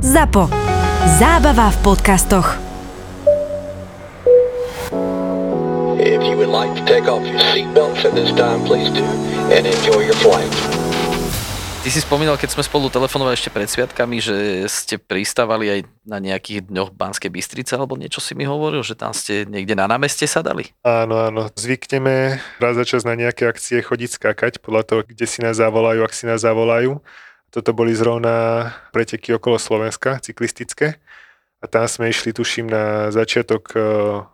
ZAPO. Zábava v podcastoch. If you would like to take off your seatbelts at this time, please do, and enjoy your flight. Ty si spomínal, keď sme spolu telefonovali ešte pred sviatkami, že ste pristávali aj na nejakých dňoch Banskej Bystrice, alebo niečo si mi hovoril, že tam ste niekde na námeste sadali? Áno, áno. Zvykneme raz za čas na nejaké akcie chodiť skákať podľa toho, kde si nás zavolajú, ak si nás zavolajú. Toto boli zrovna preteky okolo Slovenska, cyklistické. A tam sme išli, tuším, na začiatok e,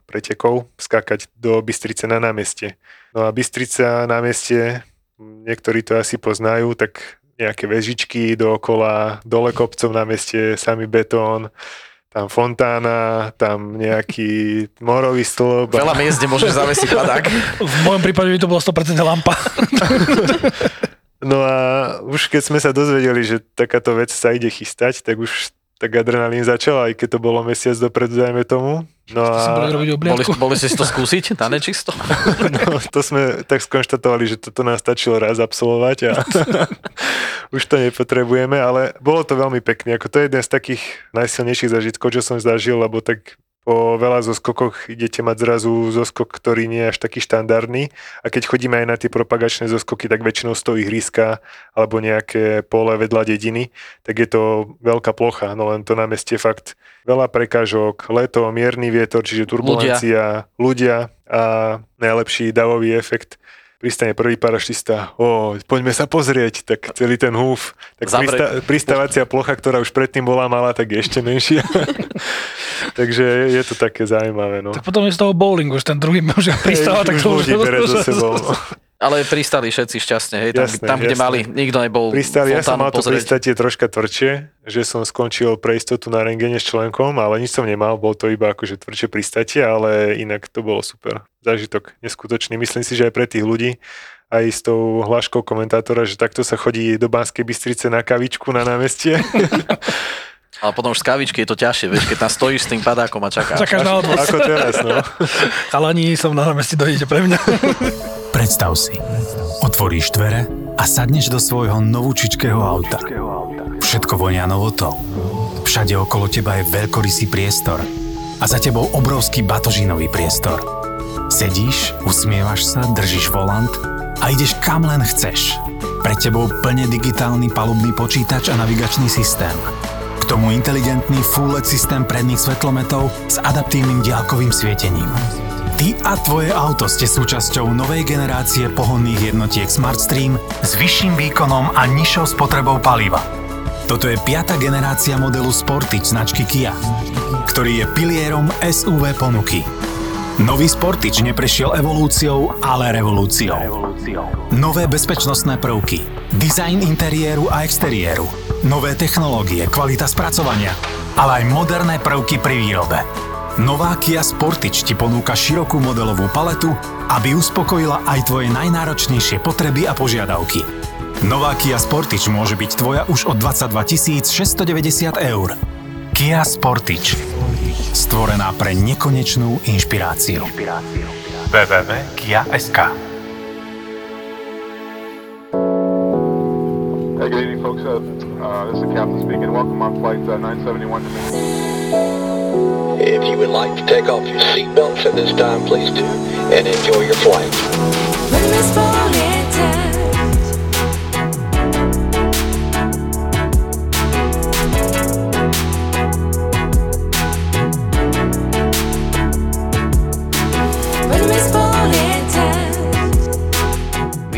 pretekov skákať do Bystrice na námestie. No a Bystrica na námestie, niektorí to asi poznajú, tak nejaké vežičky dookola, dole kopcom na meste, samý betón, tam fontána, tam nejaký morový stĺp. Veľa miest, kde môžeš zavesiť padák. V mojom prípade by to bola 100% lampa. No a už keď sme sa dozvedeli, že takáto vec sa ide chystať, tak už tak adrenalín začal, aj keď to bolo mesiac dopredu, dajme tomu. No a Boli, boli ste si to skúsiť na nečisto? no, to sme tak skonštatovali, že toto nás stačilo raz absolvovať a už to nepotrebujeme, ale bolo to veľmi pekne. Ako to je jeden z takých najsilnejších zažitkov, čo som zažil, lebo tak po veľa zoskokoch idete mať zrazu zoskok, ktorý nie je až taký štandardný. A keď chodíme aj na tie propagačné zoskoky, tak väčšinou stojí ihriska alebo nejaké pole vedľa dediny, tak je to veľká plocha, no len to na meste fakt veľa prekážok, leto, mierny vietor, čiže turbulencia, ľudia, a najlepší davový efekt pristane prvý parašista, o, poďme sa pozrieť, tak celý ten húf, tak prista- pristávacia plocha, ktorá už predtým bola malá, tak je ešte menšia. Takže je to také zaujímavé, no. Tak potom je z toho bowlingu, že ten druhý môže pristávať, tak Už to ľudí sebou. No. Ale pristali všetci šťastne, hej, tam, Jasné, tam kde jasné. mali, nikto nebol Pristali, ja som mal to pozrieť. pristátie troška tvrdšie, že som skončil pre istotu na rengene s členkom, ale nič som nemal, bol to iba akože tvrdšie pristátie, ale inak to bolo super. Zážitok neskutočný. Myslím si, že aj pre tých ľudí, aj s tou hláškou komentátora, že takto sa chodí do Banskej Bystrice na kavičku na námestie. Ale potom už z kavičky je to ťažšie, vieš, keď tam stojíš s tým padákom a čakáš. Čakáš na odvoz. Ako teraz, no. Chalani, som na námestí, dojdete pre mňa. Predstav si. Otvoríš dvere a sadneš do svojho novúčičkého auta. Všetko vonia novotou. Všade okolo teba je veľkorysý priestor. A za tebou obrovský batožinový priestor. Sedíš, usmievaš sa, držíš volant a ideš kam len chceš. Pred tebou plne digitálny palubný počítač a navigačný systém. K tomu inteligentný full LED systém predných svetlometov s adaptívnym diaľkovým svietením. Ty a tvoje auto ste súčasťou novej generácie pohonných jednotiek SmartStream s vyšším výkonom a nižšou spotrebou paliva. Toto je piata generácia modelu Sportage značky Kia, ktorý je pilierom SUV ponuky. Nový Sportage neprešiel evolúciou, ale revolúciou. Nové bezpečnostné prvky, dizajn interiéru a exteriéru, nové technológie, kvalita spracovania, ale aj moderné prvky pri výrobe. Nová Kia Sportage ti ponúka širokú modelovú paletu, aby uspokojila aj tvoje najnáročnejšie potreby a požiadavky. Nová Kia Sportage môže byť tvoja už od 22 690 eur. Kia Sportage. Stvorená pre nekonečnú inšpiráciu. www.kia.sk Hey, good evening, folks. Uh, uh, this is the captain speaking. Welcome on flight uh, 971 to. If you would like to take off your seatbelts at this time, please do, and enjoy your flight.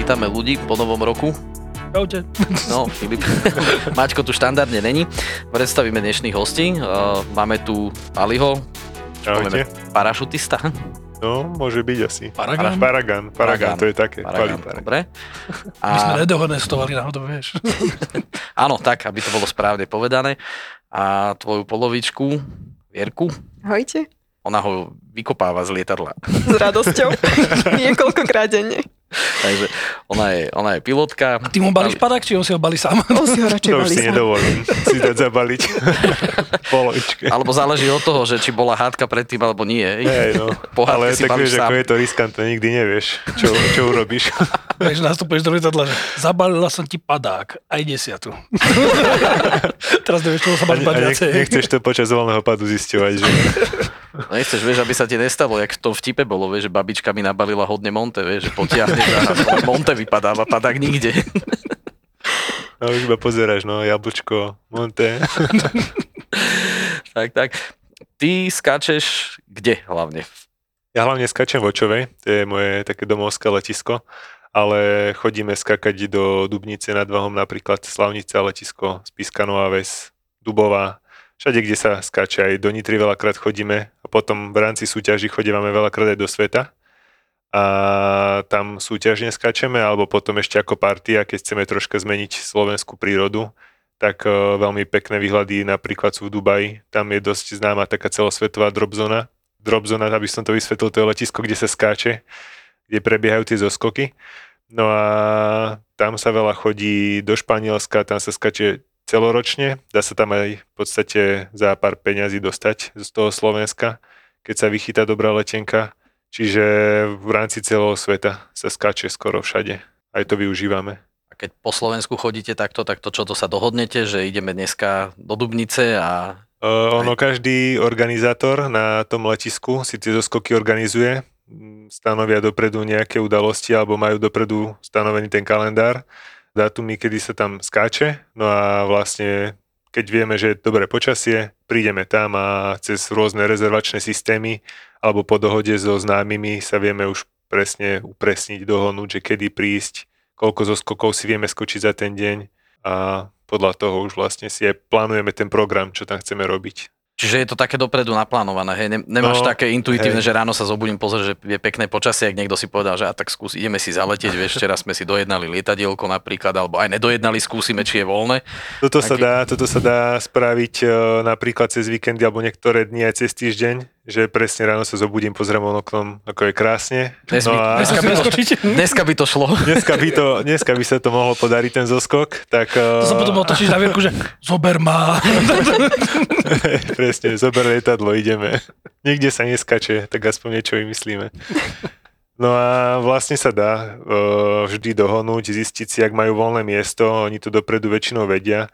Vítame ľudí po novom roku. Čaute. No, Filip. Maťko tu štandardne není. Predstavíme dnešných hostí. Uh, máme tu Aliho, Čaute. parašutista. No, môže byť asi. Paragon? Paragan, Paragan, to je také. Paragan, Paragan. dobre. My sme A, nedohonestovali náhodou, vieš. áno, tak, aby to bolo správne povedané. A tvoju polovičku, Vierku, Ahojte. ona ho vykopáva z lietadla. S radosťou. Niekoľkokrát denne. Takže ona je, ona je pilotka. Ty mu balíš padák, či on si ho balí sám? On si ho radšej To už si sám. nedovolím si dať zabaliť. Alebo záleží od toho, že či bola hádka predtým, alebo nie. Hej, no. Ale si tak vieš, sám. ako je to riskantné, nikdy nevieš, čo, čo urobíš. Vieš, nastupuješ do lietadla, že zabalila som ti padák, aj desiatu. Teraz nevieš, čo sa A, a nech, nechceš to počas voľného padu zisťovať, že nechceš, vieš, aby sa ti nestalo, jak v tom vtipe bolo, vieš, že babička mi nabalila hodne monte, vieš, že potiahne a monte vypadáva, padák nikde. no, už iba pozeráš, no, jablčko, monte. tak, tak. Ty skáčeš kde hlavne? Ja hlavne skačem v Očovej, to je moje také domovské letisko, ale chodíme skakať do Dubnice nad Vahom, napríklad Slavnica letisko, Spiska Nová Ves, Dubová, všade, kde sa skáče, aj do Nitry veľakrát chodíme a potom v rámci súťaží chodívame veľakrát aj do sveta. A tam súťažne skáčeme, alebo potom ešte ako partia, keď chceme troška zmeniť slovenskú prírodu, tak eh, veľmi pekné výhľady napríklad sú v Dubaji, tam je dosť známa taká celosvetová dropzona, dropzona, aby som to vysvetlil, to je letisko, kde sa skáče, kde prebiehajú tie zoskoky. No a tam sa veľa chodí do Španielska, tam sa skáče celoročne, dá sa tam aj v podstate za pár peňazí dostať z toho Slovenska, keď sa vychytá dobrá letenka. Čiže v rámci celého sveta sa skáče skoro všade. Aj to využívame. A keď po Slovensku chodíte takto, tak to čo to sa dohodnete, že ideme dneska do Dubnice a Uh, ono, každý organizátor na tom letisku si tie zoskoky organizuje, stanovia dopredu nejaké udalosti alebo majú dopredu stanovený ten kalendár, dátumy, kedy sa tam skáče, no a vlastne keď vieme, že je dobré počasie, prídeme tam a cez rôzne rezervačné systémy alebo po dohode so známymi sa vieme už presne upresniť, dohodnúť, že kedy prísť, koľko zoskokov si vieme skočiť za ten deň a podľa toho už vlastne si aj plánujeme ten program, čo tam chceme robiť. Čiže je to také dopredu naplánované, hej? Ne- Nemáš No, také intuitívne, hej. že ráno sa zobudím, pozrieť, že je pekné počasie, ak niekto si povedal, že a tak skús, ideme si zaletieť, vieš, včera sme si dojednali lietadielko napríklad, alebo aj nedojednali, skúsime, či je voľné. Toto sa Aký- dá, toto sa dá spraviť e, napríklad cez víkendy alebo niektoré dni aj cez týždeň, že presne ráno sa zobudím, pozriem von oknom, ako je krásne. Dnes, No by, a dneska, by to, dneska by to šlo. dneska, by to, dneska by sa to mohlo podariť ten zoskok, tak To sa potom uh, otočíš na vierku, že zober ma. presne, zober lietadlo, ideme. Nikde sa neskače, tak aspoň niečo vymyslíme. No a vlastne sa dá uh, vždy dohodnúť, zistiť si, ak majú voľné miesto, oni to dopredu väčšinou vedia,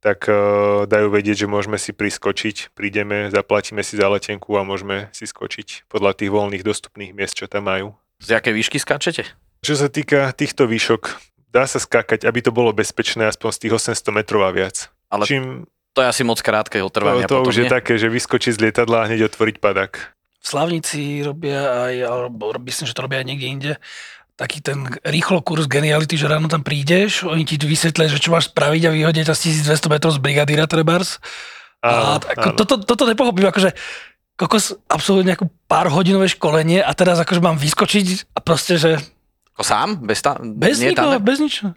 tak uh, dajú vedieť, že môžeme si priskočiť, prídeme, zaplatíme si za letenku a môžeme si skočiť podľa tých voľných dostupných miest, čo tam majú. Z jakej výšky skáčete? Čo sa týka týchto výšok, dá sa skákať, aby to bolo bezpečné aspoň z tých 800 metrov a viac. Ale Čím to je asi moc krátkeho to, trvania to potom, už je nie? také, že vyskočiť z lietadla a hneď otvoriť padák. V Slavnici robia aj, alebo myslím, že to robia aj niekde inde, taký ten rýchlo kurz geniality, že ráno tam prídeš, oni ti vysvetlia, že čo máš spraviť a vyhodia ťa z 1200 metrov z brigadíra trebárs. A Áno, ako, áno. toto, toto nepochopím, akože kokos absolútne nejakú pár hodinové školenie a teraz akože mám vyskočiť a proste, že Ako sám? Bez, ta- bez nikoho, bez ničoho.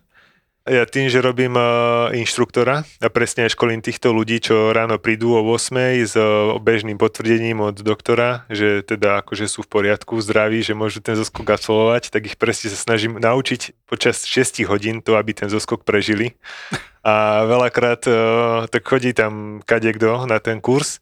Ja tým, že robím uh, inštruktora a presne školím týchto ľudí, čo ráno prídu o 8 s uh, bežným potvrdením od doktora, že teda akože sú v poriadku, zdraví, že môžu ten zoskok absolvovať, tak ich presne sa snažím naučiť počas 6 hodín to, aby ten zoskok prežili. A veľakrát uh, tak chodí tam kadekto na ten kurz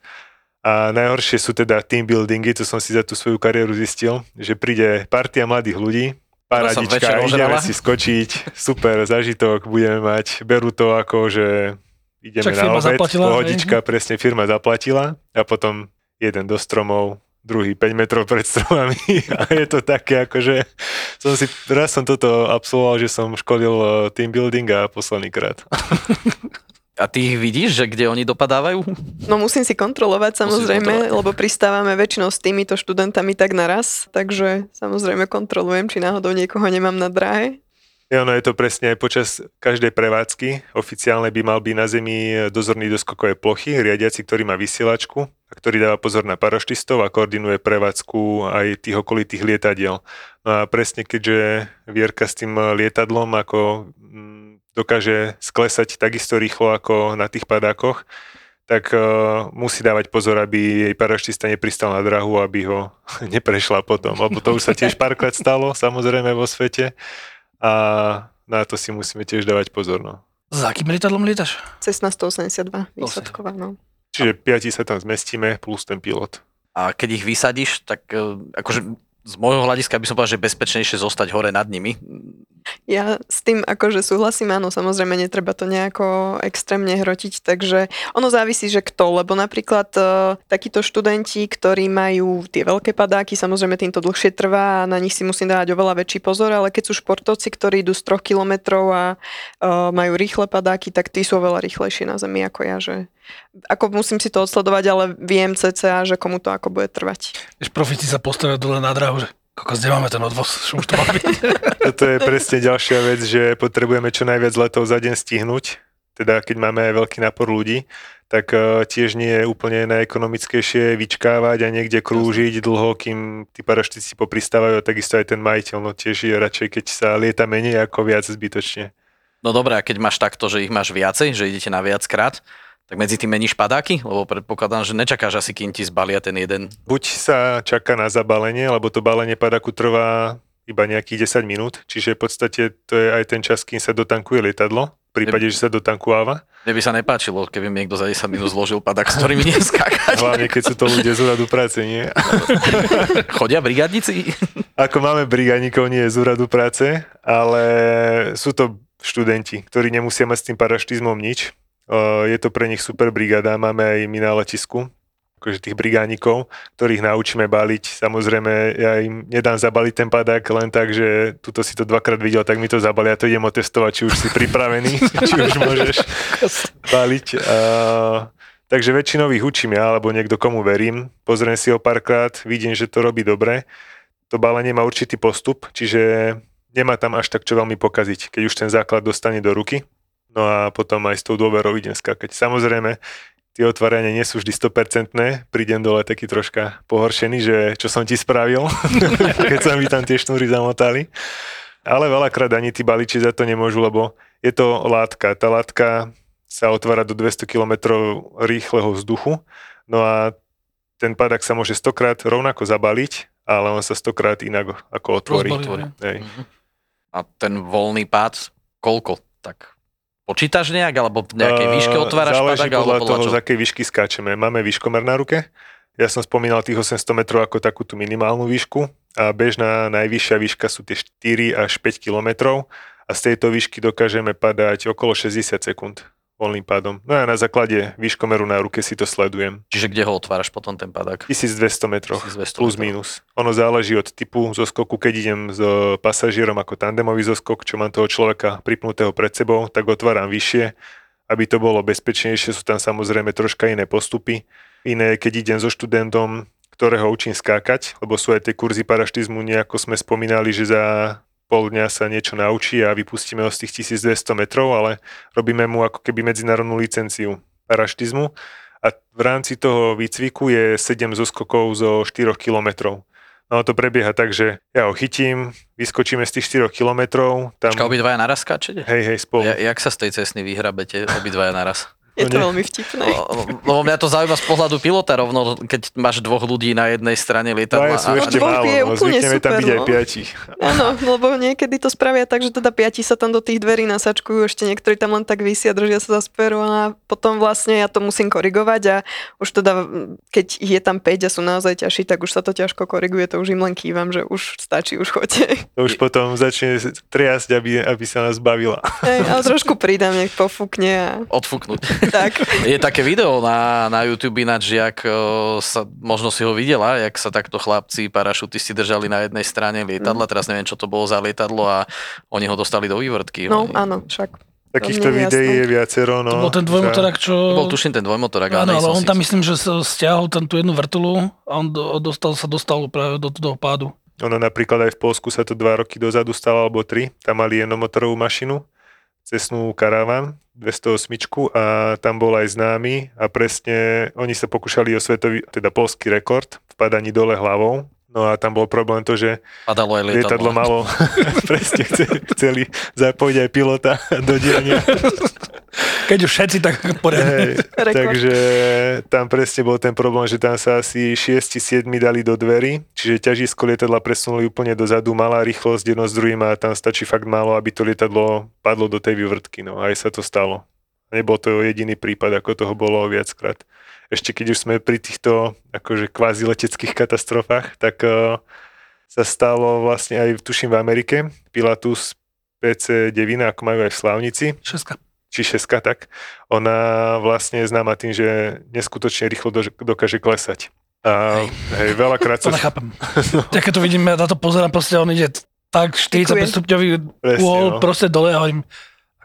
a najhoršie sú teda team buildingy, to som si za tú svoju kariéru zistil, že príde partia mladých ľudí, paradička, ideme si skočiť, super zažitok budeme mať, berú to ako, že ideme Však na obed, zaplatila, pohodička, presne firma zaplatila a potom jeden do stromov, druhý 5 metrov pred stromami. A je to také ako, že som si, raz som toto absolvoval, že som školil eh, team building a posledný krát. A ty ich vidíš, že kde oni dopadávajú? No musím si kontrolovať samozrejme, lebo pristávame väčšinou s týmito študentami tak naraz, takže samozrejme kontrolujem, či náhodou niekoho nemám na dráhe. Ja, ono je to presne aj počas každej prevádzky. Oficiálne by mal byť na zemi dozorný do skokovej plochy, riadiaci, ktorý má vysielačku a ktorý dáva pozor na paraštistov a koordinuje prevádzku aj tých okolitých lietadiel. No a presne keďže Vierka s tým lietadlom ako dokáže sklesať takisto rýchlo ako na tých padákoch, tak uh, musí dávať pozor, aby jej paraštista nepristal na drahu, aby ho neprešla potom, lebo to už sa tiež párkrát stalo, samozrejme vo svete a na to si musíme tiež dávať pozor. No. Za akým lietadlom lietaš? Cessna 182 výsadková, no. Čiže piati sa tam zmestíme plus ten pilot. A keď ich vysadíš, tak e, akože z môjho hľadiska by som povedal, že bezpečnejšie zostať hore nad nimi. Ja s tým akože súhlasím, áno, samozrejme netreba to nejako extrémne hrotiť, takže ono závisí, že kto, lebo napríklad uh, takíto študenti, ktorí majú tie veľké padáky, samozrejme týmto dlhšie trvá a na nich si musím dávať oveľa väčší pozor, ale keď sú športovci, ktorí idú z troch kilometrov a uh, majú rýchle padáky, tak tí sú oveľa rýchlejšie na zemi ako ja, že ako musím si to odsledovať, ale viem cca, že komu to ako bude trvať. Vieš, profíci sa postavia dole na drahu, že kokos, kde máme ten odvoz, už to má byť. Toto je presne ďalšia vec, že potrebujeme čo najviac letov za deň stihnúť. Teda keď máme veľký nápor ľudí, tak uh, tiež nie je úplne najekonomickejšie vyčkávať a niekde krúžiť dlho, kým tí paraštici popristávajú a takisto aj ten majiteľ. No tiež je radšej, keď sa lieta menej ako viac zbytočne. No dobré, a keď máš takto, že ich máš viacej, že idete na viackrát, tak medzi tým meníš padáky? Lebo predpokladám, že nečakáš asi, kým ti zbalia ten jeden. Buď sa čaká na zabalenie, lebo to balenie padáku trvá iba nejakých 10 minút, čiže v podstate to je aj ten čas, kým sa dotankuje lietadlo, v prípade, že sa dotankuáva. Mne by sa nepáčilo, keby mi niekto za 10 minút zložil padák, s ktorými neskákať. Hlavne, keď sú to ľudia z úradu práce, nie? Chodia brigadníci? Ako máme brigadníkov, nie z úradu práce, ale sú to študenti, ktorí nemusia mať s tým paraštizmom nič, je to pre nich super brigáda, máme aj my na letisku, akože tých brigánikov, ktorých naučíme baliť. Samozrejme, ja im nedám zabaliť ten padák len tak, že tuto si to dvakrát videl, tak mi to zabalia, to idem otestovať, či už si pripravený, či už môžeš baliť. Uh, takže väčšinou ich učím ja, alebo niekto komu verím. Pozriem si ho párkrát, vidím, že to robí dobre. To balenie má určitý postup, čiže nemá tam až tak čo veľmi pokaziť, keď už ten základ dostane do ruky. No a potom aj s tou dôverou idem skakať. Samozrejme, tie otvárania nie sú vždy 100%, prídem dole taký troška pohoršený, že čo som ti spravil, keď sa mi tam tie šnúry zamotali. Ale veľakrát ani tí baliči za to nemôžu, lebo je to látka. Tá látka sa otvára do 200 km rýchleho vzduchu, no a ten padak sa môže stokrát rovnako zabaliť, ale on sa stokrát inak ako otvorí. Hej. A ten voľný pád, koľko? Tak Počítaš nejak, alebo v nejakej výške otváraš Záleží padak, podľa alebo toho, čo? z akej výšky skáčeme. Máme výškomer na ruke. Ja som spomínal tých 800 metrov ako takú tú minimálnu výšku a bežná najvyššia výška sú tie 4 až 5 kilometrov a z tejto výšky dokážeme padať okolo 60 sekúnd voľným pádom. No a na základe výškomeru na ruke si to sledujem. Čiže kde ho otváraš potom ten padak? 1200 metroch, 1200 plus metrov. minus. Ono záleží od typu zoskoku, keď idem s pasažierom ako tandemový zoskok, čo mám toho človeka pripnutého pred sebou, tak otváram vyššie, aby to bolo bezpečnejšie. Sú tam samozrejme troška iné postupy. Iné, keď idem so študentom, ktorého učím skákať, lebo sú aj tie kurzy paraštizmu, nejako sme spomínali, že za pol dňa sa niečo naučí a vypustíme ho z tých 1200 metrov, ale robíme mu ako keby medzinárodnú licenciu paraštizmu a v rámci toho výcviku je 7 zoskokov zo 4 kilometrov. No to prebieha tak, že ja ho chytím, vyskočíme z tých 4 kilometrov. Tam... Počka, obidvaja naraz skáčete? Hej, hej, spolu. Ja, jak sa z tej cesty vyhrabete obidvaja naraz? Je No to nie. veľmi vtipné. Lebo mňa to zaujíma z pohľadu pilota rovno, keď máš dvoch ľudí na jednej strane lietadla. Dvaja sú a- ešte dvoch málo, je no, úplne zvykneme tam super, byť aj no. piati. Áno, lebo niekedy to spravia tak, že teda piati sa tam do tých dverí nasačkujú, ešte niektorí tam len tak vysia, držia sa za speru a potom vlastne ja to musím korigovať a už teda, keď je tam 5 a sú naozaj ťažší, tak už sa to ťažko koriguje, to už im len kývam, že už stačí, už choďte. To už potom začne triasť, aby, aby sa nás bavila. Hej, ale trošku pridám, nech pofúkne a odfúknuť. Tak. Je také video na, na YouTube ináč, jak o, sa, možno si ho videla, jak sa takto chlapci parašutisti držali na jednej strane lietadla, Mhm. teraz neviem, čo to bolo za lietadlo a oni ho dostali do vývrtky. No Oni- áno, však. Takýchto videí je viacero. No, To bol ten dvojmotorák, čo... To bol tuším ten dvojmotorák, Áno, ale on tam myslím, že sa stiahol tam tú jednu vrtulu a on do, dostal, sa dostal práve do toho pádu. Ono napríklad aj v Polsku sa to dva roky dozadu stalo, alebo tri. Tam mali jednomotorovú mašinu, cestnú karavan, 208 a tam bol aj známy a presne oni sa pokúšali o svetový, teda polský rekord v padaní dole hlavou. No a tam bol problém to, že Padalo aj lietadlo lietadlo. malo, presne chce- chceli zapojiť aj pilota do diania. Keď už všetci tak poriadne. Takže tam presne bol ten problém, že tam sa asi 6-7 dali do dverí, čiže ťažisko lietadla presunuli úplne dozadu, malá rýchlosť jedno s druhým a tam stačí fakt málo, aby to lietadlo padlo do tej vývrtky. No aj sa to stalo. Nebol to jediný prípad, ako toho bolo viackrát. Ešte keď už sme pri týchto akože kvázi leteckých katastrofách, tak uh, sa stalo vlastne aj, tuším, v Amerike, Pilatus PC-9, ako majú aj v Slávnici, Šeska. či šeska, tak ona vlastne je známa tým, že neskutočne rýchlo dož- dokáže klesať. A hej, veľakrát To sa... nechápem. Ja keď to vidím, ja na to pozerám, proste on ide tak 45 Štikuje. stupňový uhol no. proste dole a hovorím,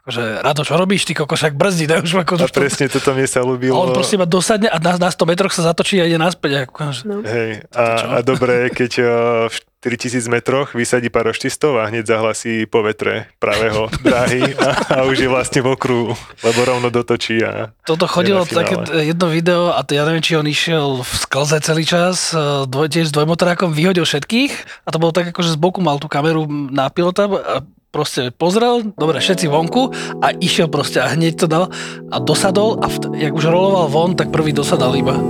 akože Rado, čo robíš, ty kokos, brzdí, ne? Už ako, A presne toto mne sa a ľúbilo. on proste iba dosadne a na, na 100 metroch sa zatočí a ide naspäť. Ako, že, No. Hej, a, a dobre, keď uh, v 4000 metroch vysadí paraštistov a hneď zahlasí po vetre pravého dráhy a, a už je vlastne v okruhu, lebo rovno dotočí a Toto chodilo Je také jedno video a to ja neviem, či on išiel v sklze celý čas, e, dvoj, tiež s dvojmotorákom, vyhodil všetkých a to bolo tak, ako že z boku mal tú kameru na pilota a proste pozrel, dobre, všetci vonku a išiel proste a hneď to dal a dosadol a v, jak už roloval von, tak prvý dosadal iba.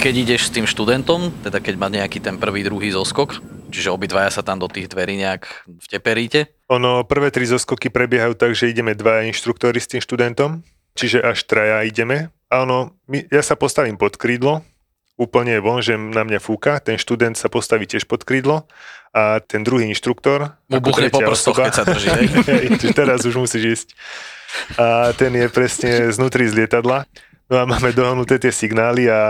Keď ideš s tým študentom, teda keď má nejaký ten prvý, druhý zoskok, čiže obidvaja sa tam do tých dverí nejak vteperíte, ono, prvé tri zoskoky prebiehajú tak, že ideme dva inštruktori s tým študentom, čiže až traja ideme. A ono, my, ja sa postavím pod krídlo, úplne von, že na mňa fúka, ten študent sa postaví tiež pod krídlo a ten druhý inštruktor, mu buchne po prstoch, keď sa drží. teraz už musíš ísť. A ten je presne znutri z lietadla. No a máme dohnuté tie signály a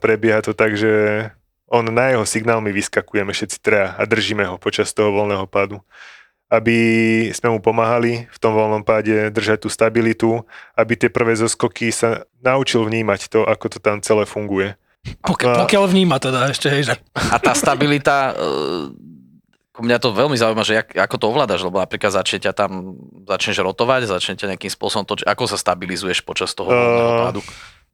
prebieha to tak, že on na jeho signál my vyskakujeme všetci treja a držíme ho počas toho voľného pádu. Aby sme mu pomáhali v tom voľnom páde držať tú stabilitu, aby tie prvé zoskoky sa naučil vnímať to, ako to tam celé funguje. Pokiaľ, A- pokiaľ vníma teda ešte, hej, že A tá stabilita, e, mňa to veľmi zaujíma, že jak, ako to ovládaš, lebo napríklad začne ťa tam, začneš rotovať, začne ťa nejakým spôsobom točiť, ako sa stabilizuješ počas toho Eh, pádu.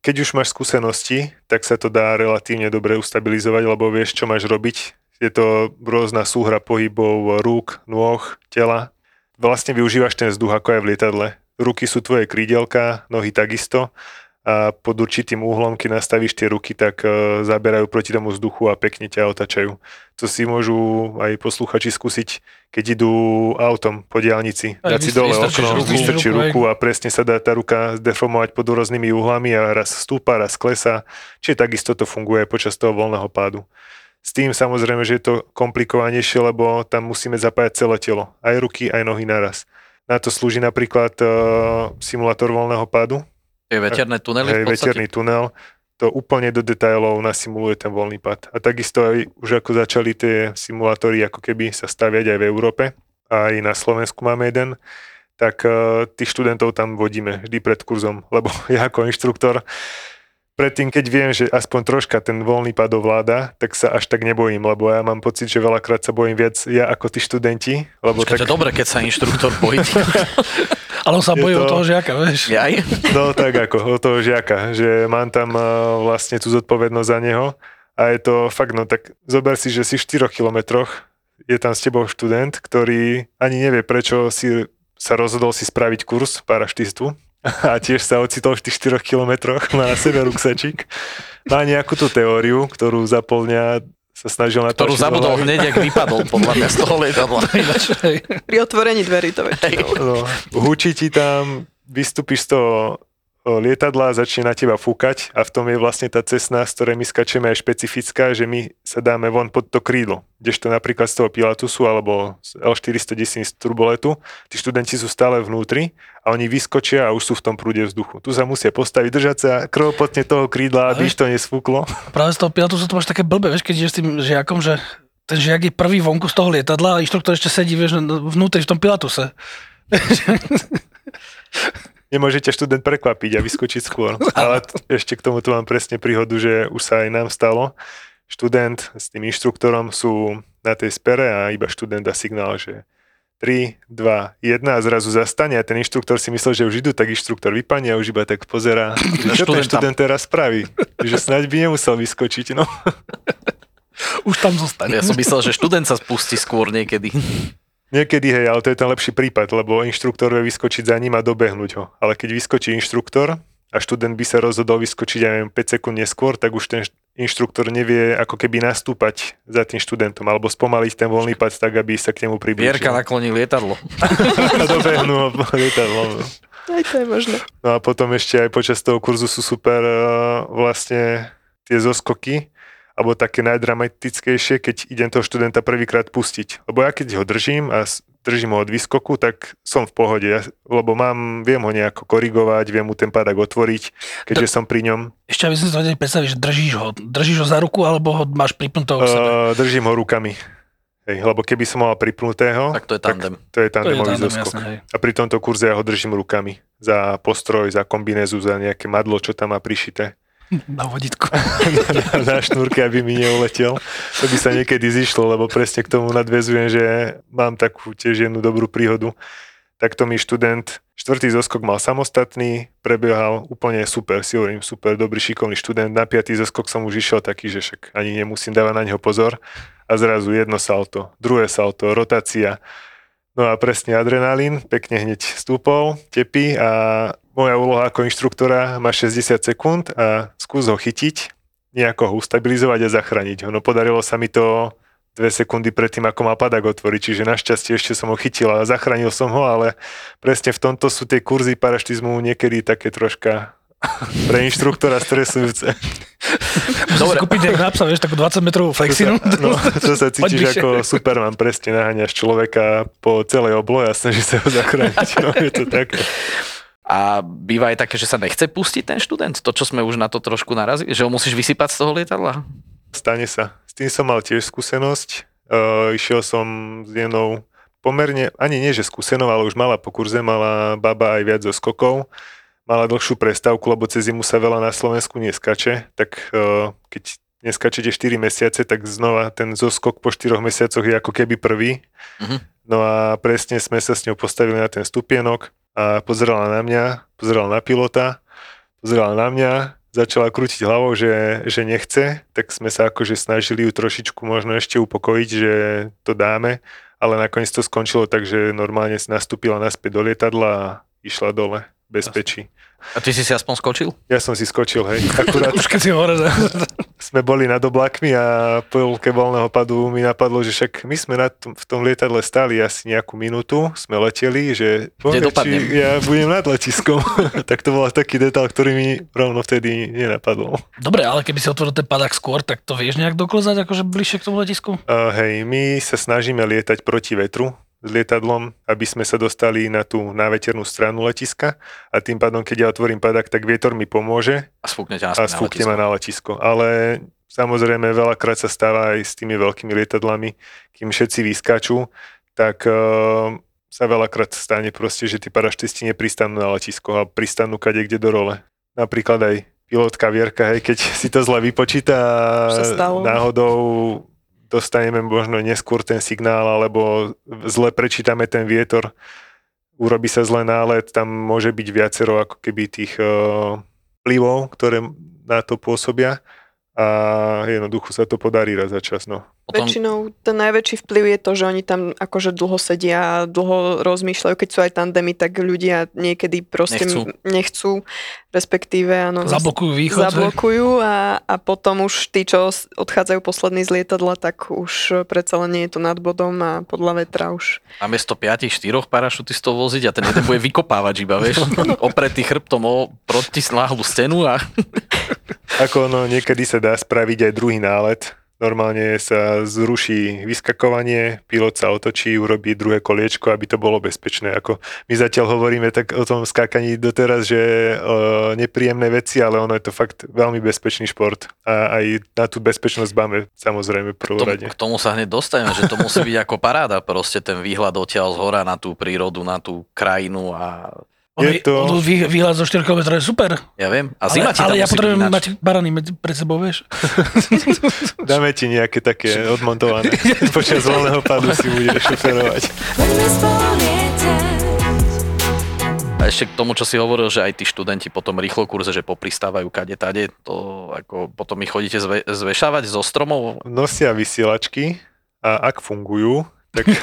Keď už máš skúsenosti, tak sa to dá relatívne dobre ustabilizovať, lebo vieš, čo máš robiť. Je to rôzna súhra pohybov rúk, nôh, tela. Vlastne využívaš ten vzduch ako aj v lietadle. Ruky sú tvoje krídelka, nohy takisto a pod určitým úhlom, keď nastavíš tie ruky, tak e, zaberajú proti tomu vzduchu a pekne ťa otačajú. To si môžu aj posluchači skúsiť, keď idú autom po diálnici. Dať si dole okno, vystrčí Ruku, a presne sa dá tá ruka zdeformovať pod rôznymi uhlami a raz stúpa, raz klesa. Čiže takisto to funguje počas toho voľného pádu. S tým samozrejme, že je to komplikovanejšie, lebo tam musíme zapájať celé telo. Aj ruky, aj nohy naraz. Na to slúži napríklad uh, simulátor voľného pádu, Tie veterné tunely hej, v podstate. veterný tunel. To úplne do detailov nasimuluje ten voľný pád. A takisto aj už ako začali tie simulátory ako keby sa staviať aj v Európe, aj na Slovensku máme jeden, tak uh, tých študentov tam vodíme vždy pred kurzom, lebo ja ako inštruktor predtým, keď viem, že aspoň troška ten voľný pád ovláda, tak sa až tak nebojím, lebo ja mám pocit, že veľakrát sa bojím viac ja ako tí študenti, lebo Počkaj, to tak, je dobre, keď sa inštruktor bojí. ale on sa bojí to- od toho žiaka, vieš. Jaj? no tak ako od toho žiaka, že mám tam uh, vlastne tú zodpovednosť za neho a je to fakt, no tak zober si, že si v 4 kilometroch, je tam s tebou študent, ktorý ani nevie, prečo si sa rozhodol si spraviť kurz paraštistu a tiež sa ocitol v tých 4 kilometroch, má na sebe ruksačík, má nejakú tú teóriu, ktorú zaplňa sa snažil na to Ktorú zabudol hneď, ak vypadol, podľa mňa z toho lietadla. Hej. Pri otvorení dverí to väčšinou. No, hučí ti tam, vystúpiš z toho lietadla, začne na teba fúkať a v tom je vlastne tá cestná, z ktorej my skačeme aj špecifická, že my sa dáme von pod to krídlo. Kdežto napríklad z toho Pilatusu alebo z L410 z turboletu, tí študenti sú stále vnútri a oni vyskočia a už sú v tom prúde vzduchu. Tu sa musia postaviť, držať sa krvopotne toho krídla, aby ich to nesfúklo. Práve z toho Pilatusu to máš také blbé, vieš, keď ideš s tým žiakom, že ten žiak je prvý vonku z toho lietadla a inštruktor ešte sedí, vieš, vnútri v tom Pilatuse. Nemôžete študent prekvapiť a vyskočiť skôr. Ale ešte k tomu tu mám presne príhodu, že už sa aj nám stalo. Študent s tým inštruktorom sú na tej spere a iba študent dá signál, že 3, 2, 1 a zrazu zastane a ten inštruktor si myslel, že už idú, tak inštruktor vypadne a už iba tak pozerá, že čo ten študent teraz spraví. Že snáď by nemusel vyskočiť. No. Už tam zostane. Ja som myslel, že študent sa spustí skôr niekedy. Niekedy hej, ale to je ten lepší prípad, lebo inštruktor vie vyskočiť za ním a dobehnúť ho. Ale keď vyskočí inštruktor a študent by sa rozhodol vyskočiť, ja neviem, 5 sekúnd neskôr, tak už ten št- inštruktor nevie ako keby nastúpať za tým študentom alebo spomaliť ten voľný pad tak, aby sa k nemu priblížil. Vierka nakloní lietadlo. a dobehnú lietadlom. Aj to je možné. No a potom ešte aj počas toho kurzu sú super eh, vlastne tie zoskoky, alebo také najdramatickejšie, keď idem toho študenta prvýkrát pustiť. Lebo ja keď ho držím a držím ho od výskoku, tak som v pohode, ja, lebo mám, viem ho nejako korigovať, viem mu ten padak otvoriť, keďže som pri ňom. Ešte aby sme si to vedeli predstaviť, že držíš ho. Držíš ho za ruku, alebo ho máš pripnutého k sebe. Uh, držím ho rukami. Hej, lebo keby som mal pripnutého, Tak to je tandem. to je tandemový tandem, zoskok. jasné, hej. A pri tomto kurze ja ho držím rukami. Za postroj, za kombinézu, za nejaké madlo, čo tam má prišité. Na vodítku. na, na šnúrke, aby mi neuletel. To by sa niekedy zišlo, lebo presne k tomu nadvezujem, že mám takú tiež jednu dobrú príhodu. Takto mi študent, štvrtý zoskok mal samostatný, prebiehal úplne super, si hovorím, super, dobrý, šikovný študent. Na piatý zoskok som už išiel taký, že však ani nemusím dávať na neho pozor. A zrazu jedno salto, druhé salto, rotácia. No a presne adrenalín, pekne hneď stúpol, tepí a moja úloha ako inštruktora má 60 sekúnd a skús ho chytiť, nejako ho ustabilizovať a zachrániť ho. No podarilo sa mi to dve sekundy predtým, ako mal padak otvoriť, čiže našťastie ešte som ho chytil a zachránil som ho, ale presne v tomto sú tie kurzy paraštizmu niekedy také troška pre inštruktora stresujúce. Dobre. Musíš kúpiť jak na psa, vieš, takú 20 metrovú flexinu. No, to sa cítiš ako Superman, presne naháňaš človeka po celej oblohe a snaží sa ho zachrániť. No, je to také. A býva aj také, že sa nechce pustiť ten študent? To, čo sme už na to trošku narazili? Že ho musíš vysypať z toho lietadla? Stane sa. S tým som mal tiež skúsenosť. Uh, išiel som s jednou pomerne, ani nie že skúsenou, ale už mala po kurze, mala baba aj viac zo skokov. Mala dlhšiu prestávku, lebo cez zimu sa veľa na Slovensku neskače, tak uh, keď neskačete 4 mesiace, tak znova ten zoskok po 4 mesiacoch je ako keby prvý. Mhm. No a presne sme sa s ňou postavili na ten stupienok a pozerala na mňa, pozerala na pilota, pozerala na mňa, začala krútiť hlavou, že, že nechce, tak sme sa akože snažili ju trošičku možno ešte upokojiť, že to dáme, ale nakoniec to skončilo tak, že normálne nastúpila naspäť do lietadla a išla dole bezpečí. A ty si si aspoň skočil? Ja som si skočil, hej. Akurát Už keď si hore. sme boli nad oblakmi a po polke voľného padu mi napadlo, že však my sme na tom, v tom lietadle stáli asi nejakú minútu, sme leteli, že poviem, či ja budem nad letiskom. tak to bol taký detail, ktorý mi rovno vtedy nenapadol. Dobre, ale keby si otvoril ten padák skôr, tak to vieš nejak doklzať akože bližšie k tomu letisku? Uh, hej, my sa snažíme lietať proti vetru lietadlom, aby sme sa dostali na tú náveternú stranu letiska a tým pádom, keď ja otvorím padák, tak vietor mi pomôže A spúkne ťa a sfúkne ma na letisko. Ale samozrejme veľakrát sa stáva aj s tými veľkými lietadlami, kým všetci vyskáču, tak uh, sa veľakrát stane proste, že tí paraštisti nepristanú na letisko a pristanú kade kde do role. Napríklad aj pilotka Vierka, hej, keď si to zle vypočíta náhodou dostaneme možno neskôr ten signál, alebo zle prečítame ten vietor, urobí sa zle nálet, tam môže byť viacero ako keby tých uh, vplyvov, ktoré na to pôsobia a jednoducho sa to podarí raz za čas. No. Potom, Väčšinou ten najväčší vplyv je to, že oni tam akože dlho sedia a dlho rozmýšľajú. Keď sú aj tandemy, tak ľudia niekedy proste Nechcú. nechcú, respektíve áno, Zablokujú východ. zablokujú a, a potom už tí, čo odchádzajú poslední z lietadla, tak už predsa len nie je to nad bodom a podľa vetra už. namiesto 5 4 parašutistov voziť a ten jeden bude vykopávať iba, vieš, opretý chrbtom o protisláhlu stenu a Ako no, niekedy sa dá spraviť aj druhý nálet. Normálne sa zruší vyskakovanie, pilot sa otočí, urobí druhé koliečko, aby to bolo bezpečné. Ako my zatiaľ hovoríme tak o tom skákaní doteraz, že e, nepríjemné veci, ale ono je to fakt veľmi bezpečný šport. A aj na tú bezpečnosť máme samozrejme prvom rade. k tomu sa hneď dostaneme, že to musí byť ako paráda, proste ten výhľad odtiaľ z hora na tú prírodu, na tú krajinu a Ono, Je to- vy, výhľad zo 4 km je super. Ja viem. A Ale, zima ti tam ale ja potrebujem mať barany medzi- pred sebou, vieš. Dáme ti nejaké také odmontované. Počas voľného padu si budeš šoferovať. A ešte k tomu, čo si hovoril, že aj tí študenti potom rýchlo kurze, že popristávajú kade tade, to ako potom ich chodíte zve, zvešávať zo stromov. Nosia vysielačky a ak fungujú, tak...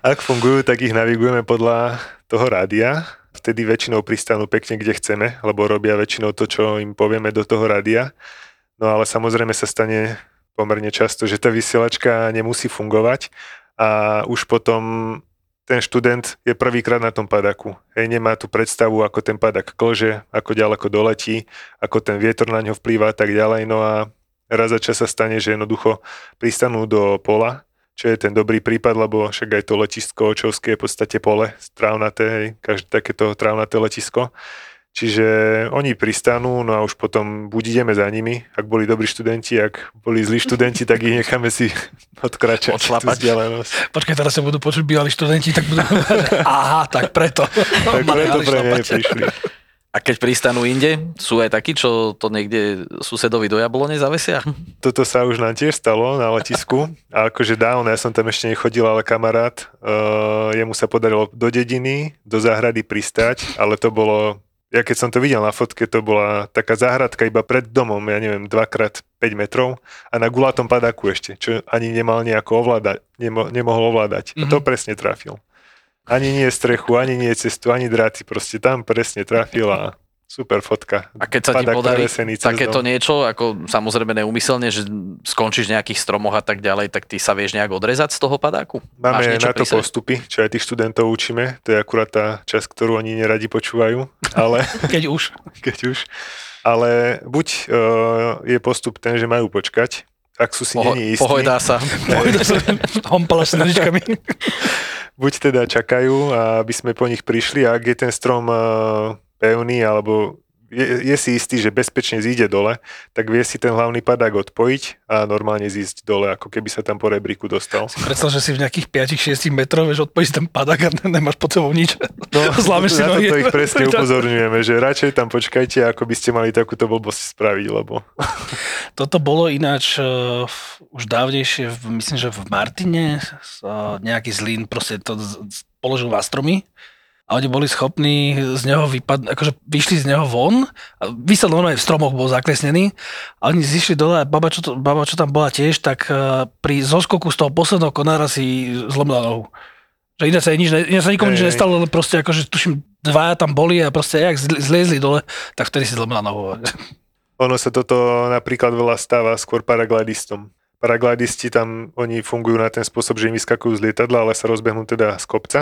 ak fungujú, tak ich navigujeme podľa toho rádia. Vtedy väčšinou pristanú pekne, kde chceme, lebo robia väčšinou to, čo im povieme do toho rádia. No ale samozrejme sa stane pomerne často, že tá vysielačka nemusí fungovať a už potom ten študent je prvýkrát na tom padaku. Hej, nemá tú predstavu, ako ten padak klože, ako ďaleko doletí, ako ten vietor na ňo vplýva a tak ďalej. No a raz za čas sa stane, že jednoducho pristanú do pola, čo je ten dobrý prípad, lebo však aj to letisko Očovské je v podstate pole, trávnaté, hej, každé takéto trávnaté letisko. Čiže oni pristanú, no a už potom buď ideme za nimi, ak boli dobrí študenti, ak boli zlí študenti, tak ich necháme si odkračať tú Odšlapať. vzdialenosť. Počkaj, teraz sa budú počuť bývalí študenti, tak budú aha, tak preto. Tak preto pre šlapať. prišli. A keď pristanú inde, sú aj takí, čo to niekde susedovi do jablone zavesia? Toto sa už nám tiež stalo na letisku. A akože dávno, ja som tam ešte nechodil, ale kamarát, uh, jemu sa podarilo do dediny, do záhrady pristať, ale to bolo, ja keď som to videl na fotke, to bola taká záhradka iba pred domom, ja neviem, 2x5 metrov a na gulatom padáku ešte, čo ani nemal nejako ovládať, nemo, nemohol ovládať. Mm-hmm. A to presne trafil. Ani nie strechu, ani nie cestu, ani dráty, proste tam presne trafil a super fotka. A keď sa ti Padák podarí takéto dom. niečo, ako samozrejme neumyselne, že skončíš v nejakých stromoch a tak ďalej, tak ty sa vieš nejak odrezať z toho padáku? Máme na to sebe? postupy, čo aj tých študentov učíme. To je akurát tá časť, ktorú oni neradi počúvajú, ale Keď už. keď už. Ale buď uh, je postup ten, že majú počkať, ak sú si Poho- není istí, pohojdá sa. Hompala sa nožičkami. Buď teda čakajú, aby sme po nich prišli ak je ten strom uh, pevný alebo je, je si istý, že bezpečne zíde dole, tak vie si ten hlavný padák odpojiť a normálne zísť dole, ako keby sa tam po rebríku dostal. Predstav, že si v nejakých 5-6 metroch, vieš, odpojíš ten padak a nemáš pod sebou nič. No, Zlámeš si na nohy. toto ich presne upozorňujeme, že radšej tam počkajte, ako by ste mali takúto blbosť spraviť, lebo Toto bolo ináč uh, už dávnejšie, v, myslím, že v Martine uh, nejaký zlín proste to z, z, položil na stromy a oni boli schopní z neho vypadnúť, akože vyšli z neho von a vysel normálne v stromoch, bol zaklesnený a oni zišli dole a baba, čo, to, baba, čo tam bola tiež, tak uh, pri zoskoku z toho posledného konára si zlomila nohu. Že iné sa, nič, iné sa nikomu nič nestalo, ale proste akože tuším, dvaja tam boli a proste jak zli- zliezli dole, tak vtedy si zlomila nohu. ono sa toto napríklad veľa stáva skôr paraglidistom. Paraglidisti tam, oni fungujú na ten spôsob, že im vyskakujú z lietadla, ale sa rozbehnú teda z kopca.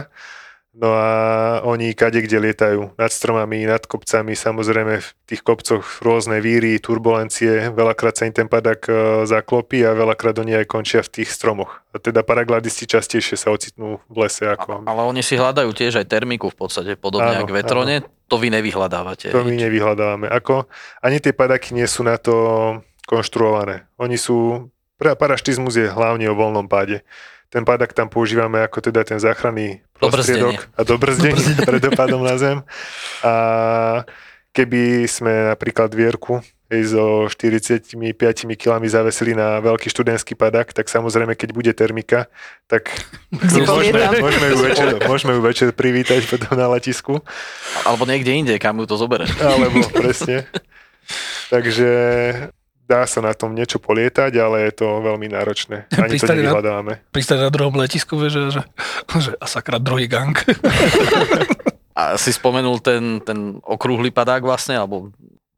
No a oni kade kde lietajú, nad stromami, nad kopcami, samozrejme v tých kopcoch rôzne víry, turbulencie, veľakrát sa im ten padak e, zaklopí a veľakrát oni aj končia v tých stromoch. A teda paraglidisti častejšie sa ocitnú v lese ako... Ale oni si hľadajú tiež aj termiku v podstate, podobne Áno, ako vetrone. To vy nevyhľadávate. To my nevyhľadávame. Ako, ani tie padaky nie sú na to konštruované. Oni sú, paraštizmus je hlavne o voľnom páde. Ten padak tam používame ako teda ten záchranný prostriedok a dobrzdenie pred dopadom na zem. A keby sme napríklad vierku hej, so 45 kg zavesili na veľký študentský padak, tak samozrejme, keď bude termika, tak môžeme, môžeme, ju večer, môžeme ju večer privítať potom na letisku. Alebo niekde inde, kam ju to zobere. Alebo presne. Takže dá sa na tom niečo polietať, ale je to veľmi náročné. Ani to Pristali na- nevyhľadáme. pristať na druhom letisku, vieš, že, že, že a sakra druhý gang. A si spomenul ten, ten okrúhly padák vlastne, alebo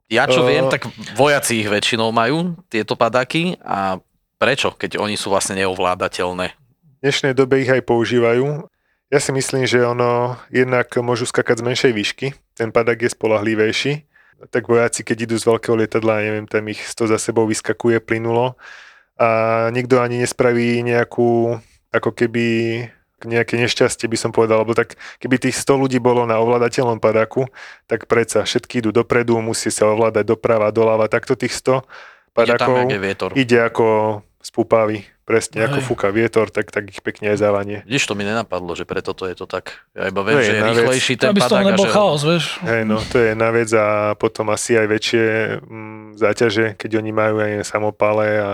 ja čo Eh. viem, tak vojaci ich väčšinou majú, tieto padáky. A prečo, keď oni sú vlastne neovládateľné? V dnešnej dobe ich aj používajú. Ja si myslím, že ono jednak môžu skakať z menšej výšky, ten padak je spolahlivejší, tak vojaci, keď idú z veľkého lietadla, neviem, tam ich to za sebou vyskakuje plynulo. A nikto ani nespraví nejakú, ako keby nejaké nešťastie by som povedal, lebo tak keby tých 100 ľudí bolo na ovládateľnom padáku, tak predsa všetky idú dopredu, musí sa ovládať doprava, doľava, takto tých 100 Ide tam, padákov je vietor. ide ako z presne ako Hej. fúka vietor, tak, tak ich pekne aj závanie. Vidíš, to mi nenapadlo, že preto to je to tak. Ja iba viem, je že je rýchlejší ten Aby padák a nebol že... chaos, vieš. Hej, no to je jedna vec a potom asi aj väčšie mm, záťaže, keď oni majú aj samopale a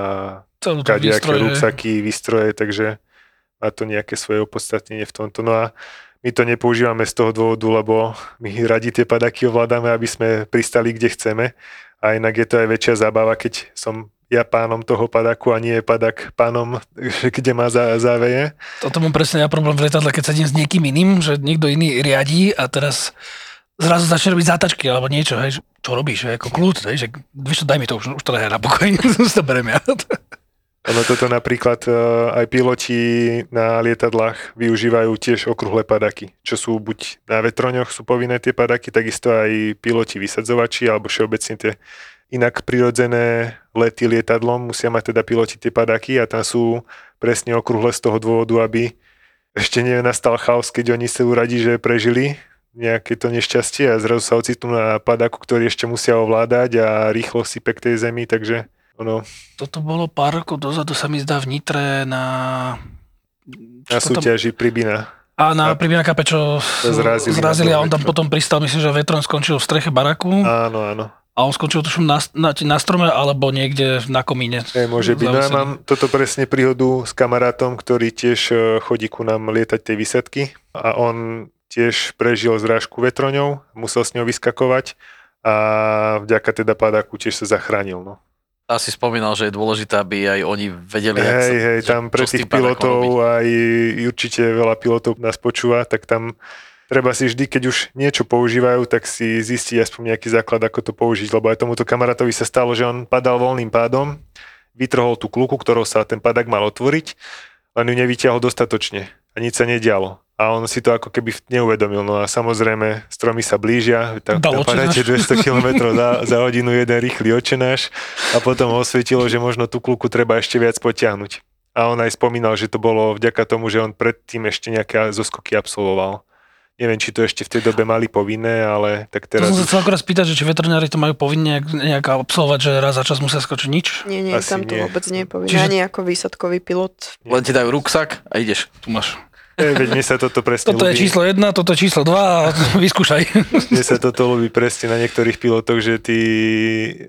kadejaké ruksaky, výstroje, takže má to nejaké svoje opodstatnenie v tomto. No a my to nepoužívame z toho dôvodu, lebo my radi tie padaky ovládame, aby sme pristali kde chceme. A inak je to aj väčšia zábava, keď som ja pánom toho padaku a nie je padak pánom, kde má zá, záveje. Toto mám presne ja problém v letadle, keď sedím s niekým iným, že niekto iný riadí a teraz zrazu začne robiť zátačky alebo niečo, hej, čo robíš, hej, ako kľud, hej, že vieš čo, daj mi to už, už to nehaj na pokoj, už to berem ja. Ono toto napríklad e, aj piloti na lietadlách využívajú tiež okrúhle padaky, čo sú buď na vetroňoch sú povinné tie padaky, takisto aj piloti vysadzovači alebo všeobecne tie inak prirodzené lety lietadlom musia mať teda piloti tie padaky a tam sú presne okrúhle z toho dôvodu, aby ešte nenastal chaos, keď oni sa uradí, že prežili nejaké to nešťastie a zrazu sa ocitnú na padaku, ktorý ešte musia ovládať a rýchlo sype k tej zemi, takže ono, Toto bolo pár rokov dozadu, sa mi zdá v Nitre na... na čo tam- súťaži Pribina. A na A- Pribina Kape, čo zrazili na zrazili a on tam vetro. potom pristal, myslím, že vetrom skončil v streche baraku Áno, áno. A on skončil tuším na, na, na strome alebo niekde na komíne. Hej, môže byť. No ja mám toto presne príhodu s kamarátom, ktorý tiež e, chodí ku nám lietať tie výsadky a on tiež prežil zrážku vetroňou, musel s ňou vyskakovať a vďaka teda padáku tiež sa zachránil. No. A si spomínal, že je dôležité, aby aj oni vedeli, jak Hej, sa, hej, tam pre tých pilotov aj určite veľa pilotov nás počúva, tak tam treba si vždy, keď už niečo používajú, tak si zistiť aspoň nejaký základ, ako to použiť, lebo aj tomuto kamarátovi sa stalo, že on padal voľným pádom, vytrhol tú kluku, ktorou sa ten padák mal otvoriť, len ju nevyťahol dostatočne a nič sa nedialo. A on si to ako keby neuvedomil. No a samozrejme, stromy sa blížia, tam, Dal tam padáte očenáš. 200 km za, za hodinu jeden rýchly očenáš a potom osvietilo, že možno tú kluku treba ešte viac potiahnuť. A on aj spomínal, že to bolo vďaka tomu, že on predtým ešte nejaké zoskoky absolvoval. Neviem, či to ešte v tej dobe mali povinné, ale tak To teraz... som sa chcel akorát spýtať, že či veterinári to majú povinne nejak, nejak absolvovať, že raz za čas musia skočiť nič? Nie, nie, Asi tam to nie. vôbec nie je povinné. Čiže- Ani ako výsadkový pilot. Len ti dajú ruksak a ideš. Tu máš. Veď mne sa toto presne Toto je ľúbi. číslo 1, toto je číslo 2 a vyskúšaj. Mne sa toto ľúbi presne na niektorých pilotoch, že tí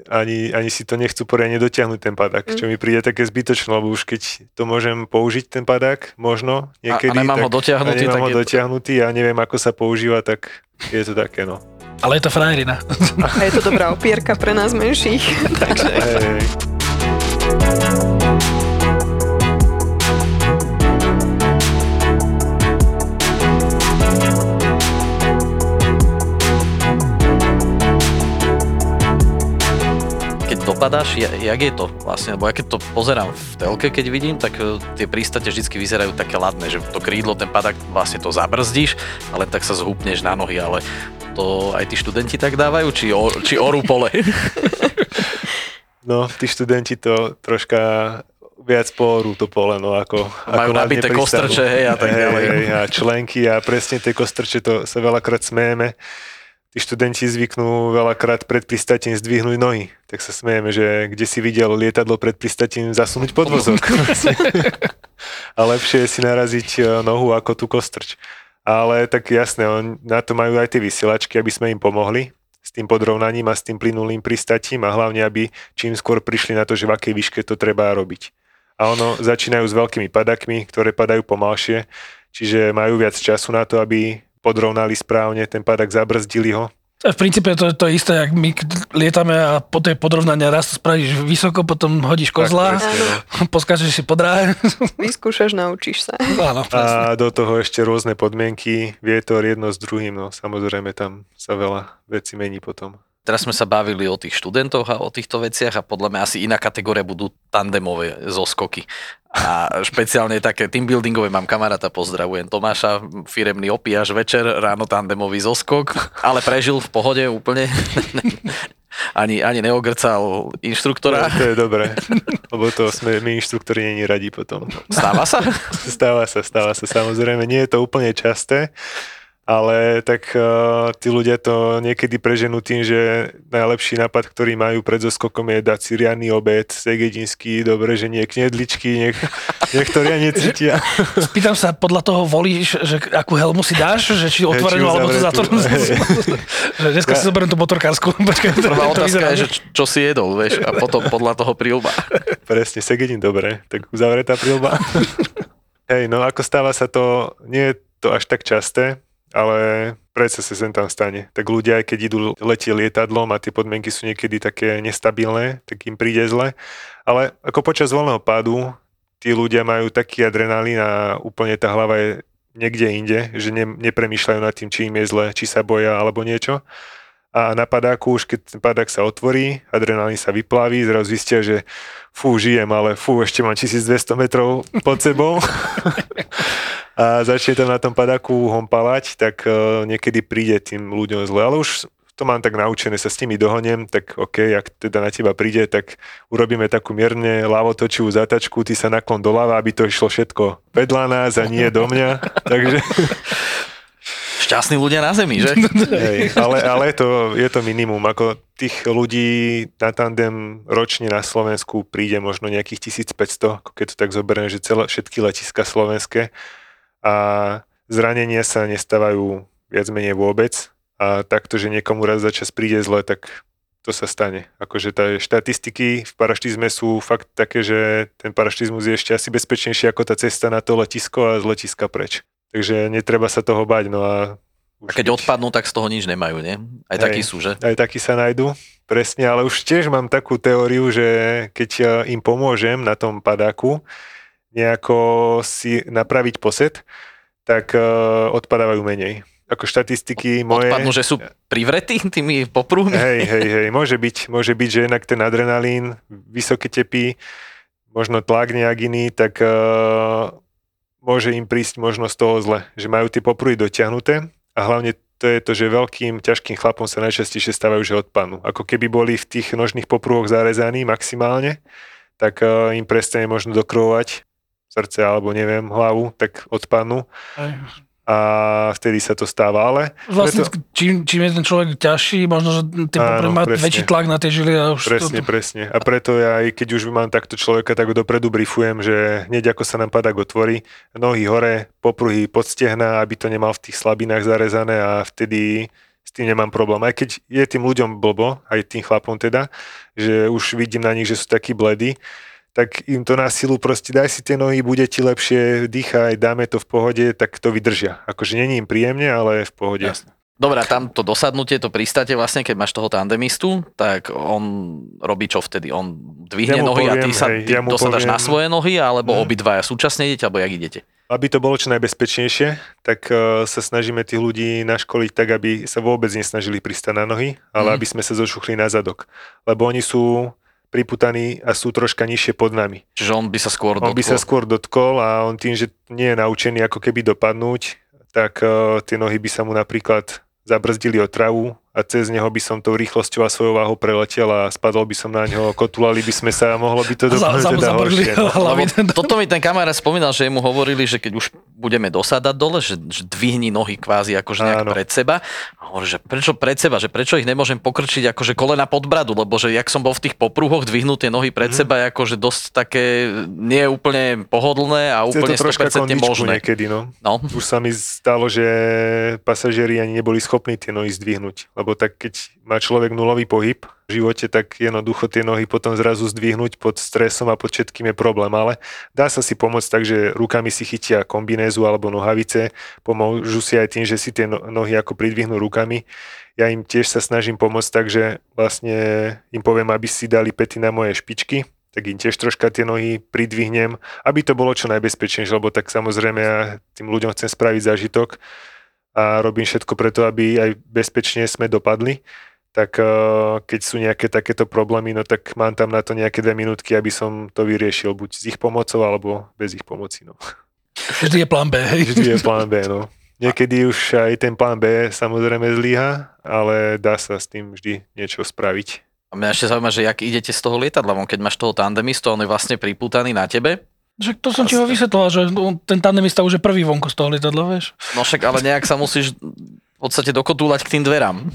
ani, ani si to nechcú poriadne dotiahnuť ten padák, čo mi príde také zbytočné, lebo už keď to môžem použiť ten padák, možno niekedy, a nemám tak, ho dotiahnutý, a nemám tak ho je to- dotiahnutý a neviem, ako sa používa, tak je to také, no. Ale je to frajerina. A je to dobrá opierka pre nás menších. Takže Hej, ja- jak je to vlastne? Lebo ja keď to pozerám v telke, keď vidím, tak e, tie prístate vždy vyzerajú také ladné, že to krídlo, ten padák, vlastne to zabrzdíš, ale tak sa zhupneš na nohy, ale to aj tí študenti tak dávajú, či, o, či orú pole? No, tí študenti to troška viac porú to pole, no ako... Majú ako nabité kostrče, hej, a tak Hej, ďalej. Hej, a členky a presne tie kostrče, to sa veľakrát smejeme. Tí študenti zvyknú veľakrát pred pristatím zdvihnúť nohy. Tak sa smejeme, že kde si videl lietadlo pred pristatím zasunúť podvozok. a lepšie je si naraziť e, nohu ako tú kostrč. Ale tak jasné, on, na to majú aj tie vysielačky, aby sme im pomohli s tým podrovnaním a s tým plynulým pristatím a hlavne, aby čím skôr prišli na to, že v akej výške to treba robiť. A ono začínajú s veľkými padakmi, ktoré padajú pomalšie, čiže majú viac času na to, aby podrovnali správne ten padak, zabrzdili ho. V princípe to, to je isté, jak my lietame a po tej podrovnania raz to spravíš vysoko, potom hodíš kozla, presne, no. poskážeš si po dráhe. vyskúšaš, naučíš sa. Áno, presne. A do toho ešte rôzne podmienky, vietor jedno s druhým, no samozrejme tam sa veľa vecí mení potom. Teraz sme sa bavili o tých študentoch a o týchto veciach a podľa mňa asi iná kategória budú tandemové zoskoky. A špeciálne také teambuildingové mám kamaráta, pozdravujem Tomáša, firemný opiaž večer, ráno tandemový zoskok, ale prežil v pohode úplne. ani, ani neogrcal inštruktora. To je dobré, lebo to sme my inštruktori není radi potom. Stáva sa? Stáva sa, stáva sa samozrejme, nie je to úplne časté, ale tak uh, tí ľudia to niekedy preženú tým, že najlepší nápad, ktorý majú pred zoskokom je dať si riadny obed, segedinský, dobre, že nie knedličky, nech, nech to riadne cítia. Spýtam sa, podľa toho volíš, že akú helmu si dáš, že či otvorenú či alebo uzavretú. zatvorenú. Že dneska si zoberiem tú to, Prvá otázka je, že čo si jedol, vieš, a potom podľa toho príľba. Presne, segedin, dobre, tak uzavretá prilba. Hej, no ako stáva sa to, nie je to až tak časté, ale predsa sa sem tam stane. Tak ľudia, keď idú letieť lietadlom a tie podmienky sú niekedy také nestabilné, tak im príde zle. Ale ako počas voľného pádu, tí ľudia majú taký adrenalín a úplne tá hlava je niekde inde, že ne, nepremýšľajú nad tým, či im je zle, či sa boja alebo niečo. A na padáku, už keď padák sa otvorí, adrenalín sa vyplaví, zrazu zistia, že fú, žijem, ale fú, ešte mám 1200 metrov pod sebou. a začne tam na tom padáku hompalať, tak uh, niekedy príde tým ľuďom zle. Ale už to mám tak naučené, sa s nimi dohonem, tak OK, ak teda na teba príde, tak urobíme takú mierne ľavotočivú zatačku, ty sa naklon doľava, aby to išlo všetko vedľa nás a nie do mňa. Takže Šťastní ľudia na zemi, že? Hej, ale, ale to, je to minimum. Ako tých ľudí na tandem ročne na Slovensku príde možno nejakých 1500, ako keď to tak zoberiem, že celé, všetky letiska slovenské a zranenia sa nestávajú viac menej vôbec a takto, že niekomu raz za čas príde zle, tak to sa stane. Akože tá štatistiky v paraštizme sú fakt také, že ten paraštizmus je ešte asi bezpečnejší ako tá cesta na to letisko a z letiska preč. Takže netreba sa toho bať, no a... A keď odpadnú, tak z toho nič nemajú, nie? Aj Hej. takí sú, že? Aj takí sa nájdu, presne, ale už tiež mám takú teóriu, že keď eh, im pomôžem na tom padáku nejako si napraviť posed, tak uh, odpadávajú menej. Ako štatistiky moje... Odpadnú, že sú privretí tými popruhmi? Hej, hej, hej, môže byť, môže byť, že jednak ten adrenalín, vysoké tepy, možno tlak nejak iný, tak uh, môže im prísť možno z toho zle, že majú tie popruhy dotiahnuté a hlavne to je to, že veľkým, ťažkým chlapom sa najčastejšie stávajú, že odpadnú. Ako keby boli v tých nožných popruhoch zarezaní maximálne, tak uh, im prestane možno dokrvovať srdce alebo neviem, hlavu, tak odpadnú Aj. A vtedy sa to stáva, ale Vlastne, preto, čím, čím je ten človek ťažší, možno, že ten popre má presne. väčší tlak na tie žily a už Presne, to, presne. A preto ja aj keď už mám takto človeka, tak ho dopredu brifujem, že hneď ako sa nám padák otvorí, nohy hore, popruhy pod stehna, aby to nemal v tých slabinách zarezané a vtedy s tým nemám problém. Aj keď je tým ľuďom blbo, aj tým chlapom teda, že už vidím na nich, že sú takí bledí, tak im to na silu proste daj si tie nohy, bude ti lepšie, dýchaj, dáme to v pohode, tak to vydržia. Akože není im príjemne, ale v pohode. Jasne. Dobre, a tam to dosadnutie, to pristáte vlastne, keď máš toho tandemistu, tak on robí čo vtedy? On dvihne Ja nohy a ty poviem, sa hej, ty ja dosadáš poviem- na svoje nohy, alebo Mhm. obidvaja súčasne idete, alebo jak idete? Aby to bolo čo najbezpečnejšie, tak uh, sa snažíme tých ľudí naškoliť tak, aby sa vôbec nesnažili pristať na nohy, ale Mhm. aby sme sa zošuchli na zadok. Lebo oni sú priputaní a sú troška nižšie pod nami. Čiže on by sa skôr On by sa skôr dotkol a on tým, že nie je naučený ako keby dopadnúť, tak uh, tie nohy by sa mu napríklad zabrzdili o travu a cez neho by som tou rýchlosťou a svojou váhou preletel a spadol by som na ňo, kotulali by sme sa a mohlo by to dopadnúť za- teda horšie. No. hlavy. Lebo toto mi ten kamarát spomínal, že mu hovorili, že keď už budeme dosadať dole, že, že dvihni nohy kvázi akože nejak Áno. pred seba. A hovorí, že prečo pred seba, že prečo ich nemôžem pokrčiť akože kolena pod bradu, lebo že jak som bol v tých popruhoch, dvihnúť tie nohy pred seba je akože dosť také nie úplne pohodlné a Je úplne to troška 100% kondičku možné. niekedy, no. No. Už sa mi stalo, že pasažieri ani neboli schopní tie nohy zdvihnúť. Lebo tak keď má človek nulový pohyb v živote, tak jednoducho tie nohy potom zrazu zdvihnúť pod stresom a pod všetkým je problém. Ale dá sa si pomôcť tak, že rukami si chytia kombinézu alebo nohavice, pomôžu si aj tým, že si tie no- nohy ako pridvihnú rukami. Ja im tiež sa snažím pomôcť tak, že vlastne im poviem, aby si dali pety na moje špičky, tak im tiež troška tie nohy pridvihnem, aby to bolo čo najbezpečnejšie, lebo tak samozrejme ja tým ľuďom chcem spraviť zážitok a robím všetko preto, aby aj bezpečne sme dopadli. Tak eh, keď sú nejaké takéto problémy, no tak mám tam na to nejaké dve minútky, aby som to vyriešil, buď s ich pomocou, alebo bez ich pomoci. No. Vždy je plán B, hej. Vždy je plán B, no. Niekedy už aj ten plán B samozrejme zlyha, ale dá sa s tým vždy niečo spraviť. A mňa ešte zaujíma, že jak idete z toho lietadla, keď máš toho tandemistu, on je vlastne priputaný na tebe. Že to som ti ho vysvetloval, že ten tandemista už je prvý vonku z toho lietadla, vieš. No však ale nejak sa musíš v podstate dokotúľať k tým dverám.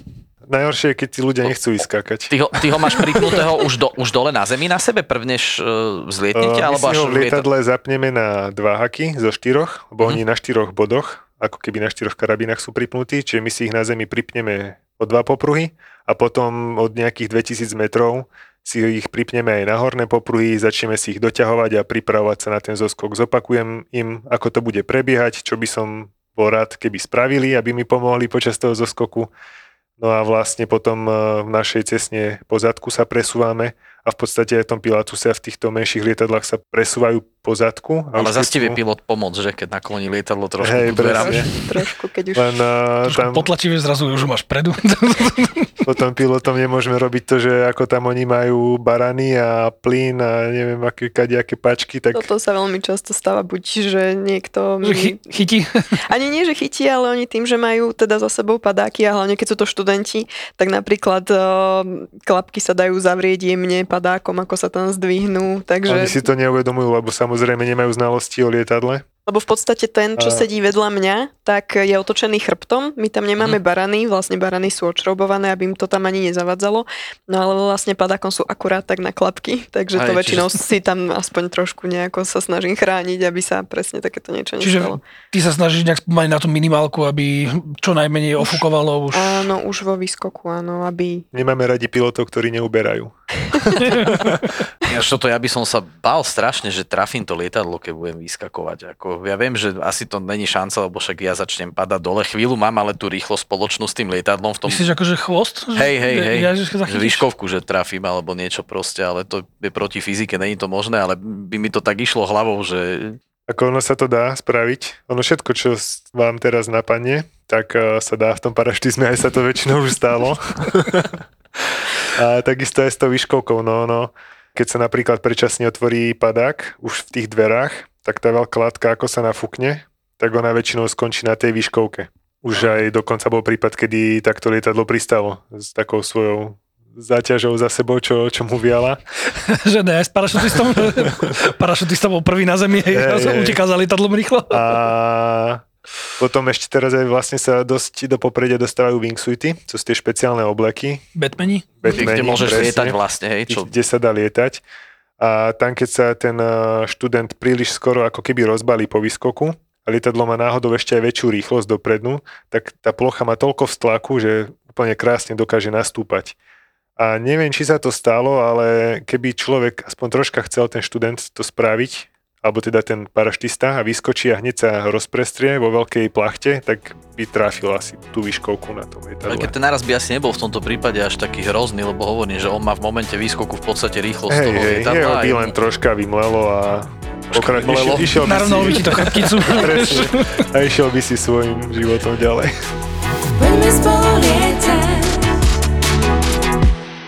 Najhoršie je, keď tí ľudia nechcú ísť skákať. Ty ho, ty ho máš pripnutého už, do, už dole na zemi na sebe, prvnež uh, vzlietnete, Uh, my alebo si až ho v lieta- lietadle zapneme na dva haky zo štyroch, lebo oni na štyroch bodoch, ako keby na štyroch karabínach sú pripnutí, čiže my si ich na zemi pripneme o dva popruhy a potom od nejakých 2000 metrov si ich pripneme aj na horné popruhy, začneme si ich doťahovať a pripravovať sa na ten zoskok. Zopakujem im, ako to bude prebiehať, čo by som bol rád, keby spravili, aby mi pomohli počas toho zoskoku. No a vlastne potom eh, v našej cestne po zadku sa presúvame a v podstate aj v tom Pilatuse a v týchto menších lietadlách sa presúvajú po zadku. A Ale zase ti vie pilot pomôcť, že keď nakloní lietadlo trošku Hej, dverám. Trošku, keď už... Len uh, Trošku tam potlačivé zrazu už máš predu. potom pilotom nemôžeme robiť to, že ako tam oni majú barany a plyn a neviem aké kadejaké pačky, tak Toto sa veľmi často stáva, buď, že niekto... Že chy- chytí. Ani nie, že chytí, ale oni tým, že majú teda za sebou padáky a hlavne keď sú to študenti, tak napríklad uh, klapky sa dajú zavrieť jemne padákom, ako sa tam zdvihnú, takže... oni si to neuvedomujú, lebo samozrejme nemajú znalosti o lietadle. Lebo v podstate ten, čo sedí vedľa mňa, tak je otočený chrbtom. My tam nemáme Mhm. barany, vlastne barany sú odšroubované, aby im to tam ani nezavadzalo. No ale vlastne padákom sú akurát tak na klapky, takže to väčšinou si tam aspoň trošku nejako sa snažím chrániť, aby sa presne takéto niečo Čiže nestalo. ty sa snažíš nejak mať na tú minimálku, aby čo najmenej ofúkovalo už. Áno, už vo výskoku, áno, aby... Nemáme radi pilotov, ktorí neuberajú. Ináč toto ja by som sa bál strašne, že trafím to lietadlo, keď budem vyskakovať. Ako, ja viem, že asi to není šanca, lebo však ja začnem padať dole. Chvíľu mám ale tú rýchlo spoločnú s tým lietadlom v tom... Myslíš akože chvost? Hej, hej, hej, Ja, že výškovku, že trafím alebo niečo proste, ale to je proti fyzike, není to možné, ale by mi to tak išlo hlavou, že Ako ono sa to dá spraviť. Ono všetko, čo vám teraz napadne, tak uh, sa dá v tom paraštizme, aj sa to väčšinou už stalo. a takisto aj s tou výškovkou. No, no, keď sa napríklad predčasne otvorí padák už v tých dverách, tak tá veľká látka, ako sa nafúkne, tak ona väčšinou skončí na tej výškovke. Už aj dokonca bol prípad, kedy takto lietadlo pristalo s takou svojou záťažou za sebou, čo, čo mu viala. že ne, s parašutistom. parašutista bol prvý na zemi, hej, hey, hej. uteká za lietadlom rýchlo. A potom ešte teraz aj vlastne sa dosť do popredia dostávajú wingsuity, čo sú tie špeciálne obleky. Batmani? Batmani, kde môžeš presne, lietať vlastne, hej, čo kde sa dá lietať. A tam, keď sa ten eh, študent príliš skoro ako keby rozbalí po výskoku a lietadlo má náhodou ešte aj väčšiu rýchlosť dopredu, tak tá plocha má toľko vztlaku, že úplne krásne dokáže nastúpať. A neviem, či sa to stalo, ale keby človek aspoň troška chcel ten študent to spraviť, alebo teda ten paraštista a vyskočí a hneď sa rozprestrie vo veľkej plachte, tak by trafil asi tú výškovku na tom lietadle. keď ten naraz by asi nebol v tomto prípade až taký hrozný, lebo hovorím, že on má v momente výskoku v podstate rýchlosť Hej, toho lietadla. jeho by len troška vymlelo a pokra- vymlelo. išiel, išiel, by Narovnal by si, ti to chrbticu. a išiel by si svojim životom ďalej.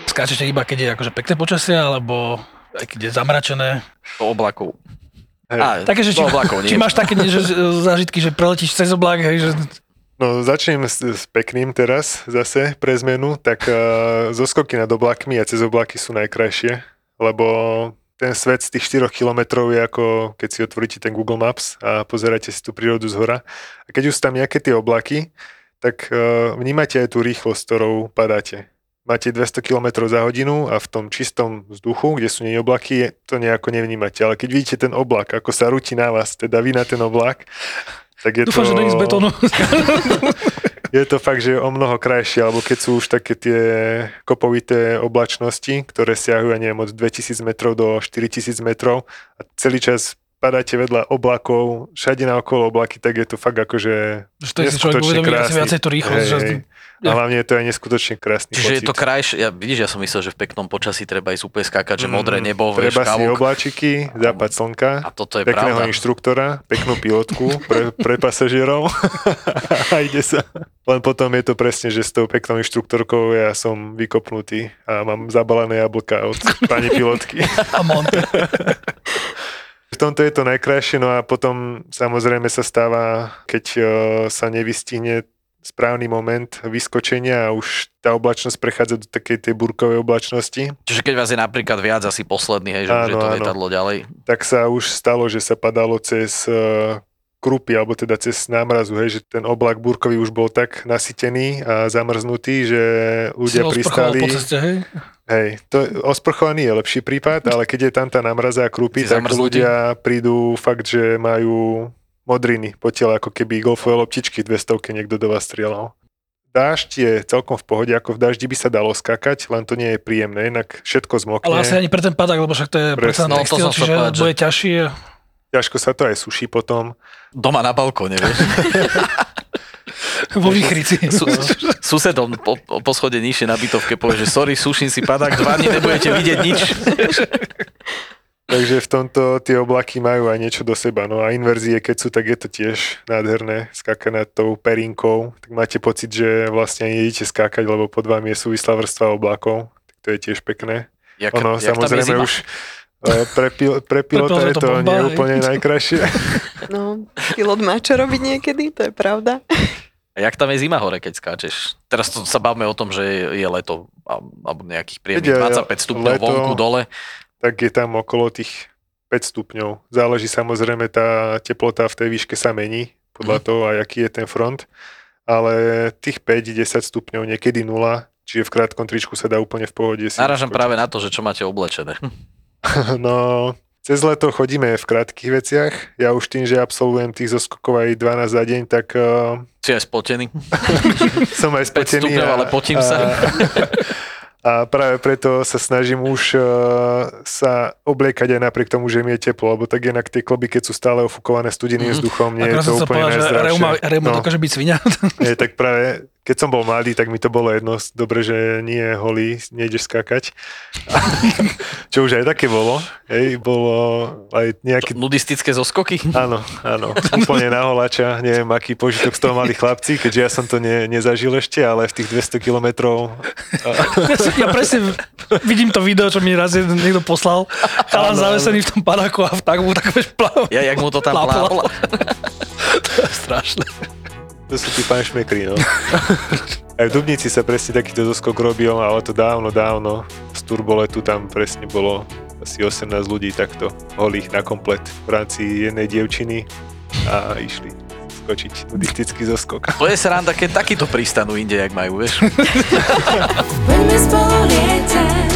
Skáčete iba, keď je akože pekné počasie, alebo aj keď je zamračené. Do oblakov. Hej. Také, že či, oblakov, či máš také že, zážitky, že preletíš cez oblak, hej, že No začnem s, s pekným teraz zase pre zmenu, tak uh, zoskoky nad oblakmi a cez oblaky sú najkrajšie, lebo ten svet z tých 4 kilometrov je ako keď si otvoríte ten Google Maps a pozeráte si tú prírodu z hora. A keď už sú tam nejaké tie oblaky, tak uh, vnímate aj tú rýchlosť, ktorou padáte. Máte 200 km za hodinu a v tom čistom vzduchu, kde sú nie oblaky, to nejako nevnímate. Ale keď vidíte ten oblak, ako sa rúti na vás, teda vy na ten oblak, tak je dúfam, to... že není z betónu. Je to fakt, že o mnoho krajšie, alebo keď sú už také tie kopovité oblačnosti, ktoré siahujú, ja neviem, od 2000 metrov do 4000 metrov a celý čas padáte vedľa oblakov, všade na okolo oblaky, tak je to fakt akože že to je si človek neskutočne uvedomí asi viacej tú rýchlosť. Že, hej. A hlavne je to aj neskutočne krásny Čiže je pocit. to krajšie, ja, vidíš, ja som myslel, že v peknom počasí treba ísť úplne skákať, že modré Mm, nebo, vieš, Treba si kávok. obláčiky, západ slnka, A toto je pekného pravda. inštruktora, peknú pilotku pre, pre pasažierov a ide sa. Len potom je to presne, že s tou peknou inštruktorkou ja som vykopnutý a mám zabalené jablka od pani pilotky. a monte. V tomto je to najkrajšie, no a potom samozrejme sa stáva, keď eh, sa nevystihne správny moment vyskočenia a už tá oblačnosť prechádza do takej tej burkovej oblačnosti, Čiže keď vás je napríklad viac, asi posledný, hej, že už je Áno, to áno. lietadlo ďalej. tak sa už stalo, že sa padalo cez eh, krupy, alebo teda cez námrazu, hej, že ten oblak búrkový už bol tak nasytený a zamrznutý, že ľudia Si pristali. po ceste, hej? Hej, to osprchovaný je lepší prípad, ale keď je tam tá námraza a krupy, Si tak zamrznutý? ľudia prídu fakt, že majú modriny po tele, ako keby golfové loptičky v 200 niekto do vás strieľal. Dážď je celkom v pohode, ako v daždi by sa dalo skakať, len to nie je príjemné, inak všetko zmokne. Ale asi ani pre ten padak, lebo však to je No, to textil, chcel čiže povedať, že- bude ťažší. Ťažko sa to aj suší potom. Doma na balkóne, vieš. Vo výchrici. Su, susedom po, po schode nižšie na bytovke povie, že sorry, suším si padák, dva dní nebudete vidieť nič. Takže v tomto tie oblaky majú aj niečo do seba. No a inverzie, keď sú, tak je to tiež nádherné. Skákať nad tou perinkou, tak máte pocit, že vlastne ani nejdete skákať, lebo pod vami je súvislá vrstva oblakov. Tak to je tiež pekné. Jak, Ono, jak tam je samozrejme zima? už pre, pil, pre pilota pilota je to bomba, nie hej. úplne najkrajšie. No, pilot má čo robiť niekedy, to je pravda. A jak tam je zima hore, keď skáčeš? Teraz to sa bavíme o tom, že je, je leto alebo nejakých príjemných Keď je 25 stupňov leto, vonku, dole. tak je tam okolo tých 5 stupňov. Záleží samozrejme, tá teplota v tej výške sa mení, podľa toho, aj aký je ten front. Ale tých 5-10 stupňov, niekedy 0, čiže v krátkom tričku sa dá úplne v pohode si Narážam skočiť. práve na to, že čo máte oblečené. No, cez leto chodíme v krátkých veciach. Ja už tým, že absolvujem tých zoskokov aj 12 za deň, tak uh, Si aj spotený. som aj 5 spotený. stupňov, ale potím sa. A, a práve preto sa snažím už uh, sa obliekať aj napriek tomu, že mi je teplo, lebo tak inak tie kloby, keď sú stále ofúkované studeným Mhm. vzduchom, nie je Akorát to som sa úplne povedal, že najzdravšie. reuma, reuma No. dokáže byť svinia. Nie, tak práve, keď som bol mladý, tak mi to bolo jedno. Dobre, že nie je holý, nejdeš skákať. Čo už aj také bolo. Hej, bolo aj nejaké... Nudistické zoskoky. Áno, áno. Úplne na holáča. Neviem, aký požitok z toho mali chlapci, keďže ja som to ne, nezažil ešte, ale v tých 200 kilometrov ja presne vidím to video, čo mi raz niekto poslal. Chalan zavesený v tom padáku a v takú, tak vieš, plav. Ja, jak mu to tam plávalo. To je strašné. To sú tí panšmekri, no. Aj v Dubnici sa presne takýto zoskok robil, ale to dávno, dávno. Z turboletu tam presne bolo asi 18 ľudí takto holých na komplet v rámci jednej dievčiny a išli skočiť nudistický zoskok. To je sranda, keď takýto pristanú inde, jak majú, vieš.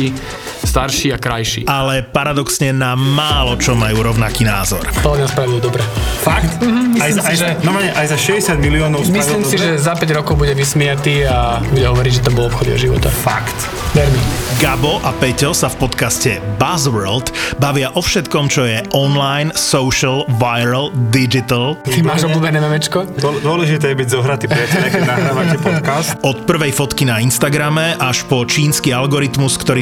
starší a krajší. ale paradoxne na málo čo majú rovnaký názor. Podľa mňa spravil dobre. Fakt? Mhm, aj, za, aj, si, že, normálne, aj za 60 miliónov myslím si, že za 5 rokov bude vysmiatý a bude hovoriť, že to bol obchod života. Fakt. Ver mi. Gabo a Peťo sa v podcaste Buzzworld bavia o všetkom, čo je online, social, viral, digital. Ty máš obľúbené memečko? Dô- Dôležité je byť zohratý priateľ, keď nahrávate podcast. Od prvej fotky na Instagrame až po čínsky algoritmus, ktorý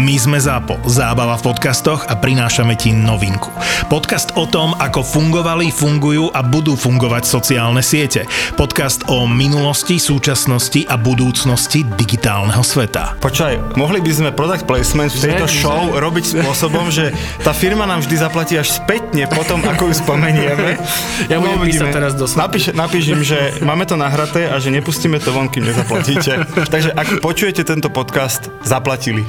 My sme ZAPO, zábava v podcastoch a prinášame ti novinku. Podcast o tom, ako fungovali, fungujú a budú fungovať sociálne siete. Podcast o minulosti, súčasnosti a budúcnosti digitálneho sveta. Počkaj, mohli by sme product placement v tejto Že- show že- robiť spôsobom, že tá firma nám vždy zaplatí až spätne potom, ako ju spomenieme. Ja budem písať teraz do Napíš, napíš im, že máme to nahraté a že nepustíme to von, kým nezaplatíte. Takže ak počujete tento podcast, zaplatili.